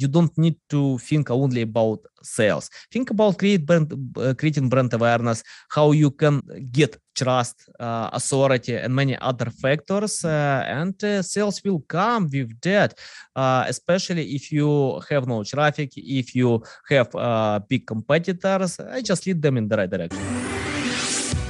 you don't need to think only about sales. Think about create brand, uh, creating brand awareness, how you can get trust, uh, authority, and many other factors. Uh, and uh, sales will come with that, uh, especially if you have no traffic, if you have uh, big competitors. I just lead them in the right direction.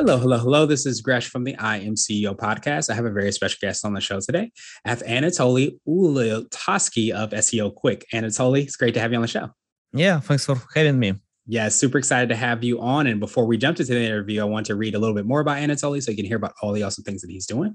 Hello, hello, hello. This is Gresh from the I Am CEO podcast. I have a very special guest on the show today. I have Anatoly Ulitovsky of SEO Quick. Anatoly, it's great to have you on the show. Yeah, thanks for having me. Yeah, super excited to have you on. And before we jump into the interview, I want to read a little bit more about Anatoly so you can hear about all the awesome things that he's doing.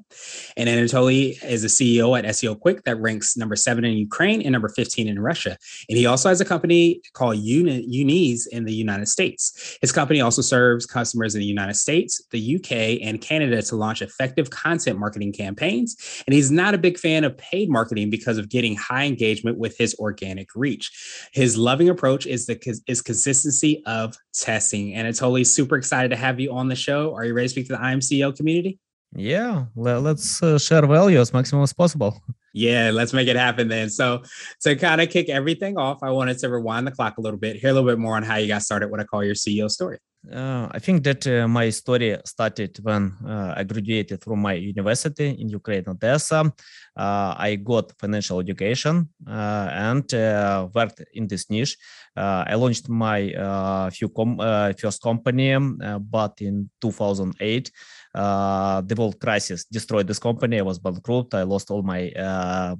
And Anatoly is a CEO at SEO Quick that ranks number seven in Ukraine and number 15 in Russia. And he also has a company called Uni- Unmiss in the United States. His company also serves customers in the United States, the UK, and Canada to launch effective content marketing campaigns. And he's not a big fan of paid marketing because of getting high engagement with his organic reach. His loving approach is the is consistency of testing. And it's totally super excited to have you on the show. Are you ready to speak to the IMCEO community? Yeah, let's uh, share value as maximum as possible. Yeah, let's make it happen then. So, to kind of kick everything off, I wanted to rewind the clock a little bit, hear a little bit more on how you got started, what I call your CEO story. Uh, I think that uh, my story started when uh, I graduated from my university in Ukraine, Odessa. Uh, I got financial education uh, and uh, worked in this niche. I launched my few com- first company, but in 2008, the world crisis destroyed this company. I was bankrupt. I lost all my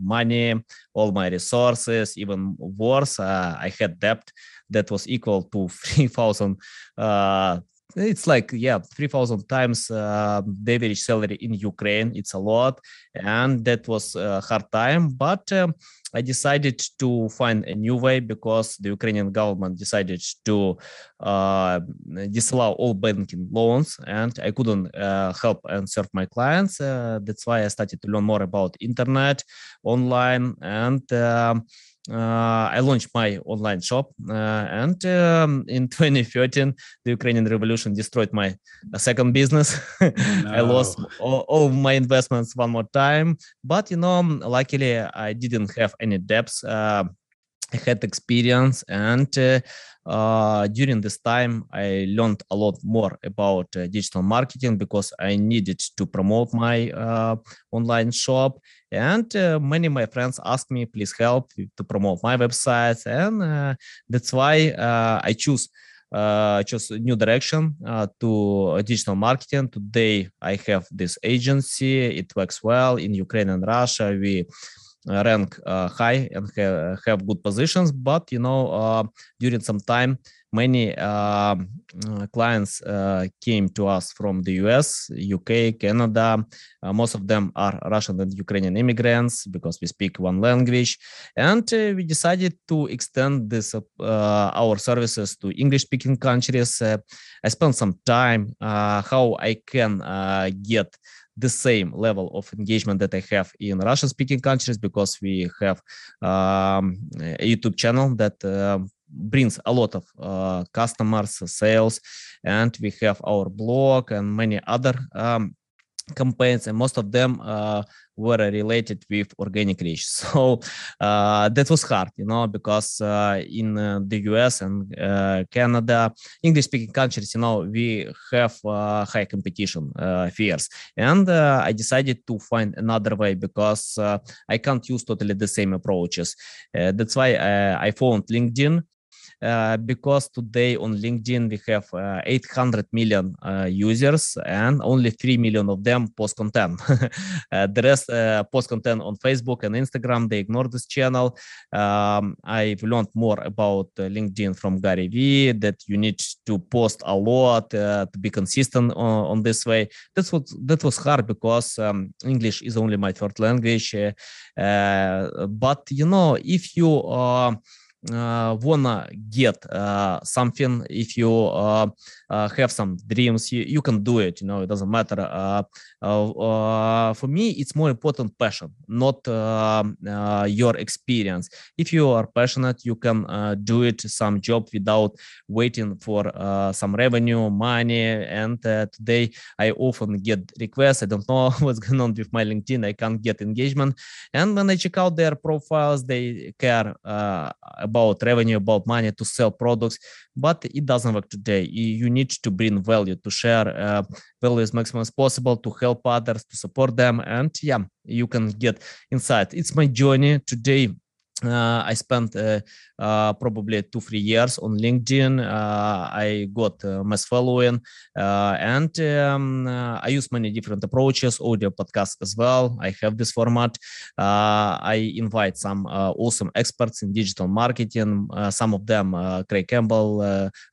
money, all my resources. Even worse, I had debt that was equal to 3000 uh, it's like yeah 3000 times uh, the average salary in ukraine it's a lot and that was a hard time but um, i decided to find a new way because the ukrainian government decided to uh, disallow all banking loans and i couldn't uh, help and serve my clients uh, that's why i started to learn more about internet online and um, uh, I launched my online shop, uh, and um, in 2013, the Ukrainian Revolution destroyed my uh, second business. No. I lost all, all, my investments one more time, but you know, luckily I didn't have any debts. I had experience, and uh, uh, during this time, I learned a lot more about uh, digital marketing because I needed to promote my uh, online shop. And uh, many of my friends asked me, please help to promote my website And uh, that's why I choose. Uh, chose a new direction uh, to digital marketing. Today, I have this agency. It works well in Ukraine and Russia. We rank uh, high and have, good positions but you know uh, during some time many uh, mm, clients uh, came to us from the US, UK, Canada. Uh, most of them are Russian and Ukrainian immigrants because we speak one language. And uh, we decided to extend this our services to English-speaking countries. I spent some time how I can get the same level of engagement that I have in Russian speaking countries because we have um, a YouTube channel that uh, brings a lot of uh, customers, sales, and we have our blog and many other um, campaigns, and most of them uh, were related with organic reach. So uh, that was hard, you know, because uh, in uh, the US and uh, Canada, English speaking countries, you know, we have uh, high competition fears. And I decided to find another way because I can't use totally the same approaches. that's why I found LinkedIn uh, because today on LinkedIn we have uh, 800 million uh, users and only 3 million of them post content. the rest post content on Facebook and Instagram. They ignore this channel. Um, I've learned more about LinkedIn from Gary Vee that you need to post a lot to be consistent on, on, this way. That's what that was hard because um, English is only my third language. but you know, if you uh, wanna get uh, something, if you uh, uh, have some dreams, you, you can do it. You know, it doesn't matter. Uh, uh, for me, it's more important passion, not your experience. If you are passionate, you can do it some job without waiting for some revenue, money. And today, I often get requests. I don't know what's going on with my LinkedIn. I can't get engagement. And when I check out their profiles, they care about revenue, about money to sell products, but it doesn't work today. You need to bring value, to share uh, value as maximum as possible, to help others, to support them, and yeah, you can get insight. It's my journey today. Uh, I spent uh, uh, probably two three years on LinkedIn. Uh, I got uh, mass following, uh, and um, I use many different approaches, audio podcast as well. I have this format. I invite some awesome experts in digital marketing. some of them, Craig Campbell,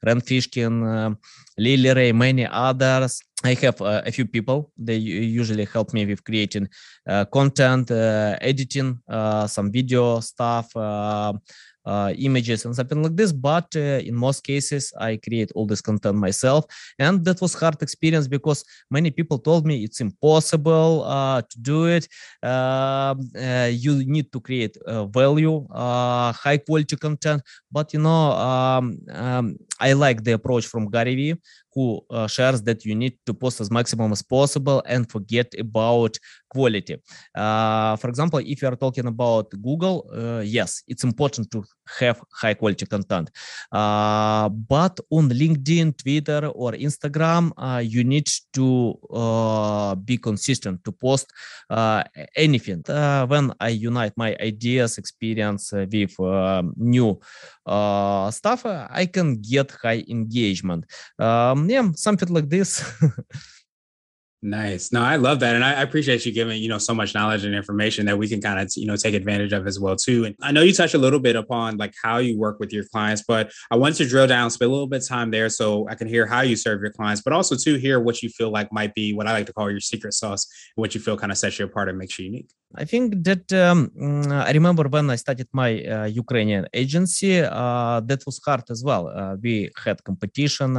Rand Fishkin, Lily Ray, many others. I have uh, a few people. They usually help me with creating uh, content, uh, editing, some video stuff, uh, images and something like this. But uh, in most cases i create all this content myself. And that was hard experience because many people told me it's impossible uh, to do it. Um, uh, you need to create uh, value uh, high quality content. But you know um, um, i like the approach from gary vee who uh, shares that you need to post as maximum as possible and forget about quality. Uh, for example, if you are talking about Google, uh, yes, it's important to have high quality content. Uh, but on LinkedIn, Twitter, or Instagram, uh, you need to uh, be consistent to post anything. when I unite my ideas, experience with new stuff, I can get high engagement. Um, yeah, something like this. Nice. No, I love that. And I, appreciate you giving, you know, so much knowledge and information that we can kind of, you know, take advantage of as well too. And I know you touched a little bit upon like how you work with your clients, but I want to drill down, spend a little bit of time there so I can hear how you serve your clients, but also to hear what you feel like might be what I like to call your secret sauce, what you feel kind of sets you apart and makes you unique. I think that um, mm, I remember when I started my uh, Ukrainian agency, uh, that was hard as well. Uh, we had competition.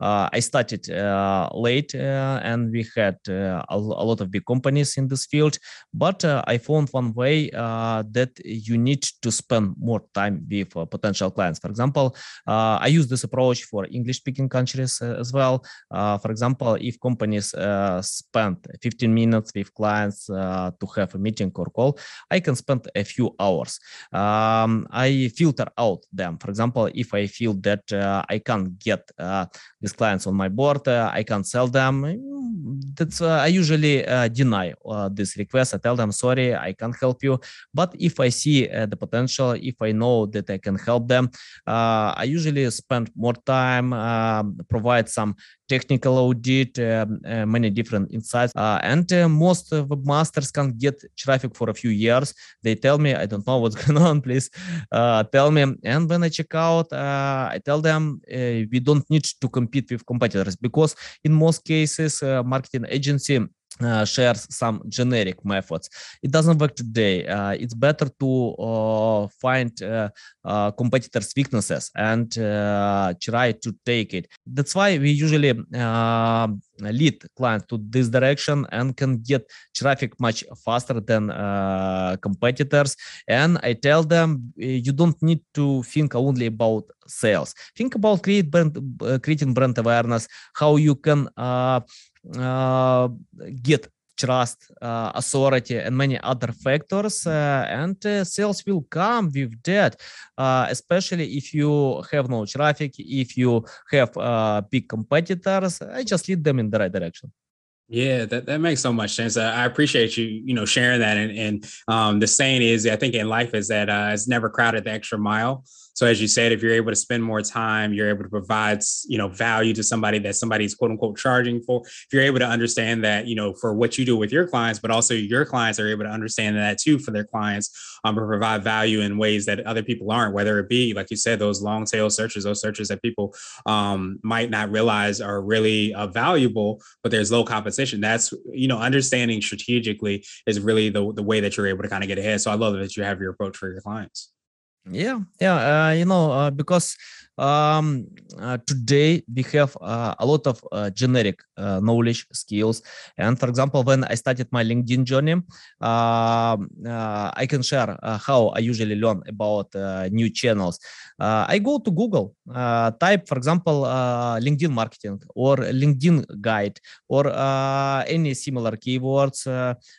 Uh, uh, I started uh, late and we had a, a, lot of big companies in this field. But I found one way that you need to spend more time with potential clients. For example, I use this approach for English speaking countries as well. for example, if companies spend 15 minutes with clients to have a meeting or call, I can spend a few hours. Um, I filter out them. For example, if I feel that uh, I can't get clients on my board, uh, I can't sell them. That's uh, I usually uh, deny this request. I tell them, sorry, I can't help you. But if I see the potential, if I know that I can help them, I usually spend more time, um, provide some technical audit, um, uh, many different insights. Uh, and uh, most webmasters can get traffic for a few years. They tell me, I don't know what's going on, please tell me. And when I check out, I tell them we don't need to compete with competitors because in most cases, marketing agency uh, shares some generic methods. It doesn't work today. Uh, it's better to uh, find uh, uh, competitors' weaknesses and uh, try to take it. That's why we usually lead clients to this direction and can get traffic much faster than competitors. And I tell them you don't need to think only about sales. Think about create brand, creating brand awareness, how you can uh, get trust, uh, authority, and many other factors. Uh, and sales will come with that, especially if you have no traffic, if you have big competitors. I just lead them in the right direction. Yeah, that, that makes so much sense. I appreciate you, you know, sharing that. And, and um, the saying is, I think in life is that uh, it's never crowded the extra mile. So as you said, if you're able to spend more time, you're able to provide, you know, value to somebody that somebody's quote unquote charging for. If you're able to understand that, you know, for what you do with your clients, but also your clients are able to understand that too for their clients, um, to provide value in ways that other people aren't. Whether it be, like you said, those long tail searches, those searches that people um, might not realize are really uh, valuable, but there's low competition. That's you know, understanding strategically is really the the way that you're able to kind of get ahead. So I love that you have your approach for your clients. Yeah, yeah, uh, you know, uh, because um, uh, today we have uh, a lot of uh, generic knowledge skills. And for example when i started my linkedin journey i can share how i usually learn about new channels. I go to google type for example linkedin marketing or linkedin guide or any similar keywords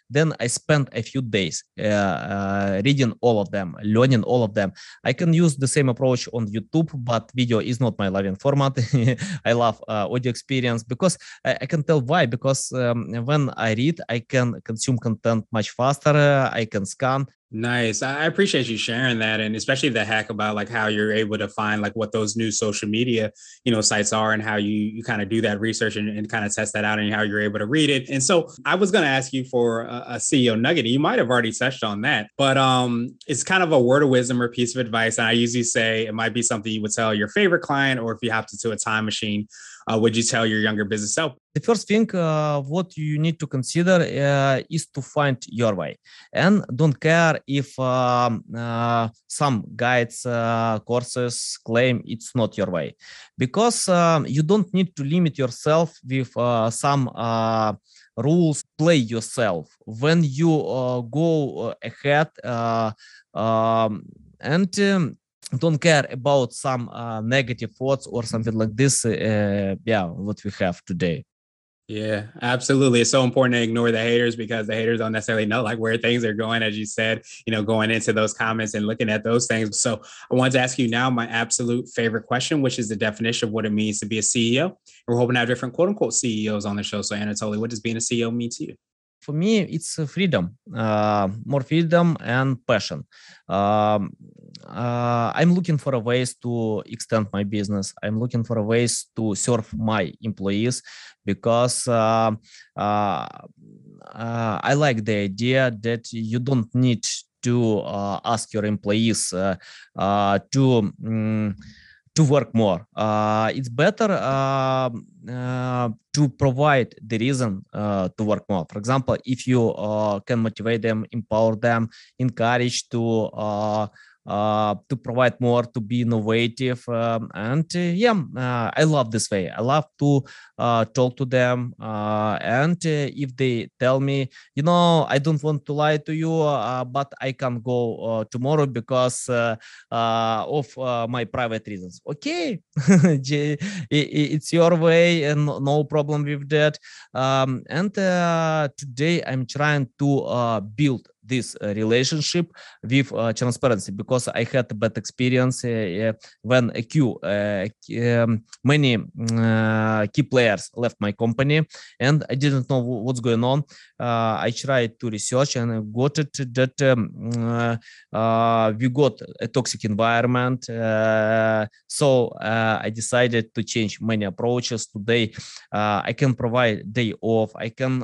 then i spend a few days reading all of them learning all of them. I can use the same approach on youtube but video is not my loving format. I love uh, audio experience because I, I, can tell why. Because um, when I read, I can consume content much faster. I can scan. Nice. I appreciate you sharing that, and especially the hack about like how you're able to find like what those new social media, you know, sites are, and how you you kind of do that research and, and kind of test that out, and how you're able to read it. And so, I was going to ask you for a, a, CEO nugget. You might have already touched on that, but um, it's kind of a word of wisdom or piece of advice. And I usually say it might be something you would tell your favorite client, or if you have to to a time machine, uh, would you tell your younger business self? The first thing uh, what you need to consider uh, is to find your way, and don't care if um, uh, some guides uh, courses claim it's not your way, because um, you don't need to limit yourself with uh, some rules. Play yourself when you go ahead. Um, and um, don't care about some uh, negative thoughts or something like this uh, yeah what we have today. Yeah absolutely. It's so important to ignore the haters because the haters don't necessarily know like where things are going as you said you know going into those comments and looking at those things. So i wanted to ask you now my absolute favorite question which is the definition of what it means to be a ceo and we're hoping to have different quote unquote ceos on the show. So anatoly what does being a ceo mean to you? For me it's freedom uh, more freedom and passion. Um, uh, i'm looking for a ways to extend my business i'm looking for a ways to serve my employees because uh, uh, uh i like the idea that you don't need to uh, ask your employees to um, to work more. Uh, it's better uh, uh, to provide the reason uh, to work more. For example, if you uh, can motivate them, empower them, encourage to uh, to provide more, to be innovative. Um, and uh, yeah, uh, I love this way. I love to uh, talk to them. Uh, and if they tell me, you know, I don't want to lie to you, but I can go tomorrow because of my private reasons. Okay, it's your way and no problem with that. Um, and today I'm trying to build this uh, relationship with uh, transparency because I had a bad experience uh, when a queue, um, many key players left my company and I didn't know what's going on. I tried to research and I got it that um, we got a toxic environment. so I decided to change many approaches. Today, I can provide day off. I can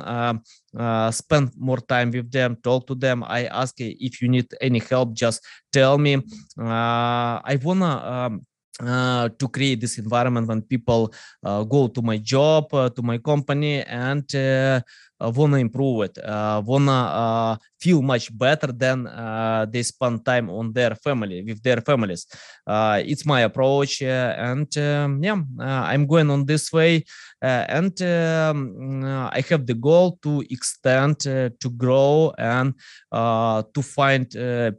uh, spend more time with them talk to them. I ask if you need any help just tell me. Uh, i wanna um, uh, to create this environment when people uh, go to my job uh, to my company and uh, wanna improve it wanna feel much better than they spend time on their family with their families it's my approach and um, yeah i'm going on this way and I have the goal to extend, to grow, and to find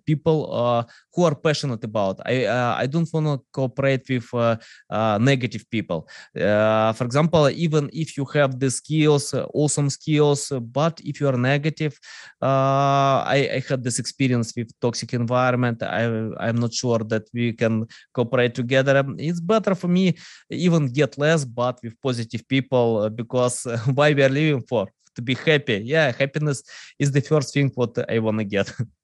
people who are passionate about. I I don't want to cooperate with negative people. for example, even if you have the skills, awesome skills, but if you are negative, I, I had this experience with toxic environment. I I'm not sure that we can cooperate together. It's better for me even get less, but with positive people uh, because uh, why we are living for to be happy yeah happiness is the first thing what i want to get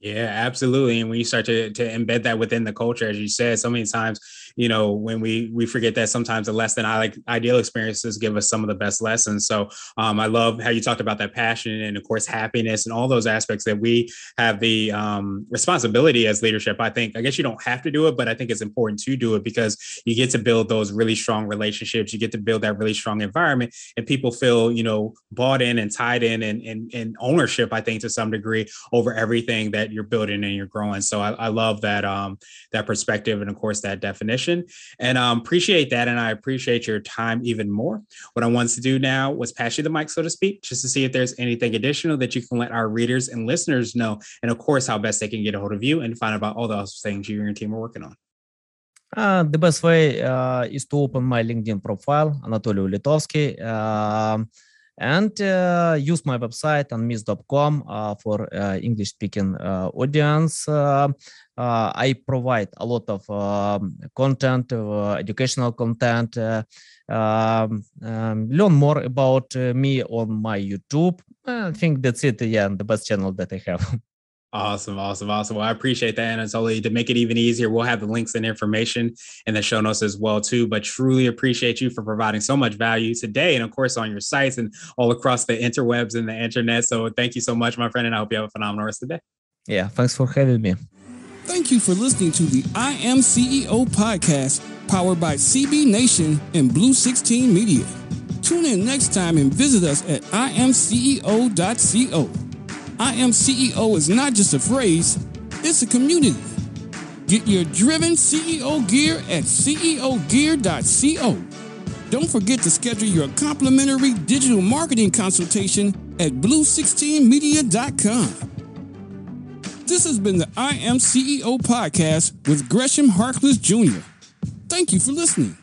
Yeah, absolutely. And when you start to, to embed that within the culture, as you said, so many times you know, when we we forget that sometimes the less than I like ideal experiences give us some of the best lessons. So um, I love how you talked about that passion and of course happiness and all those aspects that we have the um, responsibility as leadership. I think I guess you don't have to do it, but I think it's important to do it because you get to build those really strong relationships. You get to build that really strong environment, and people feel you know bought in and tied in and and, and ownership. I think to some degree over everything that you're building and you're growing. So I, I love that um, that perspective and of course that definition, and um, appreciate that. And I appreciate your time even more. What I wanted to do now was pass you the mic, so to speak, just to see if there's anything additional that you can let our readers and listeners know, and of course how best they can get a hold of you and find out about all those things you and your team are working on. Uh, the best way uh, is to open my LinkedIn profile, Anatoly Ulitovsky. Uh, and uh, use my website unmiss.com uh, for uh, English speaking uh, audience. Uh, uh, I provide a lot of um, content, educational content. Um, um, learn more about me on my YouTube. I think that's it. Yeah, the best channel that I have. Awesome, awesome, awesome. Well, I appreciate that, Anatoly. To make it even easier, we'll have the links and information in the show notes as well, too. But truly appreciate you for providing so much value today, and of course on your sites and all across the interwebs and the internet. So thank you so much, my friend, and I hope you have a phenomenal rest of the day. Yeah, thanks for having me. Thank you for listening to the I Am CEO podcast, powered by CB Nation and Blue 16 Media. Tune in next time and visit us at imceo.co. I am CEO is not just a phrase, it's a community. Get your driven CEO gear at ceogear.co. Don't forget to schedule your complimentary digital marketing consultation at blue16media.com. This has been the I Am CEO podcast with Gresham Harkless Jr. Thank you for listening.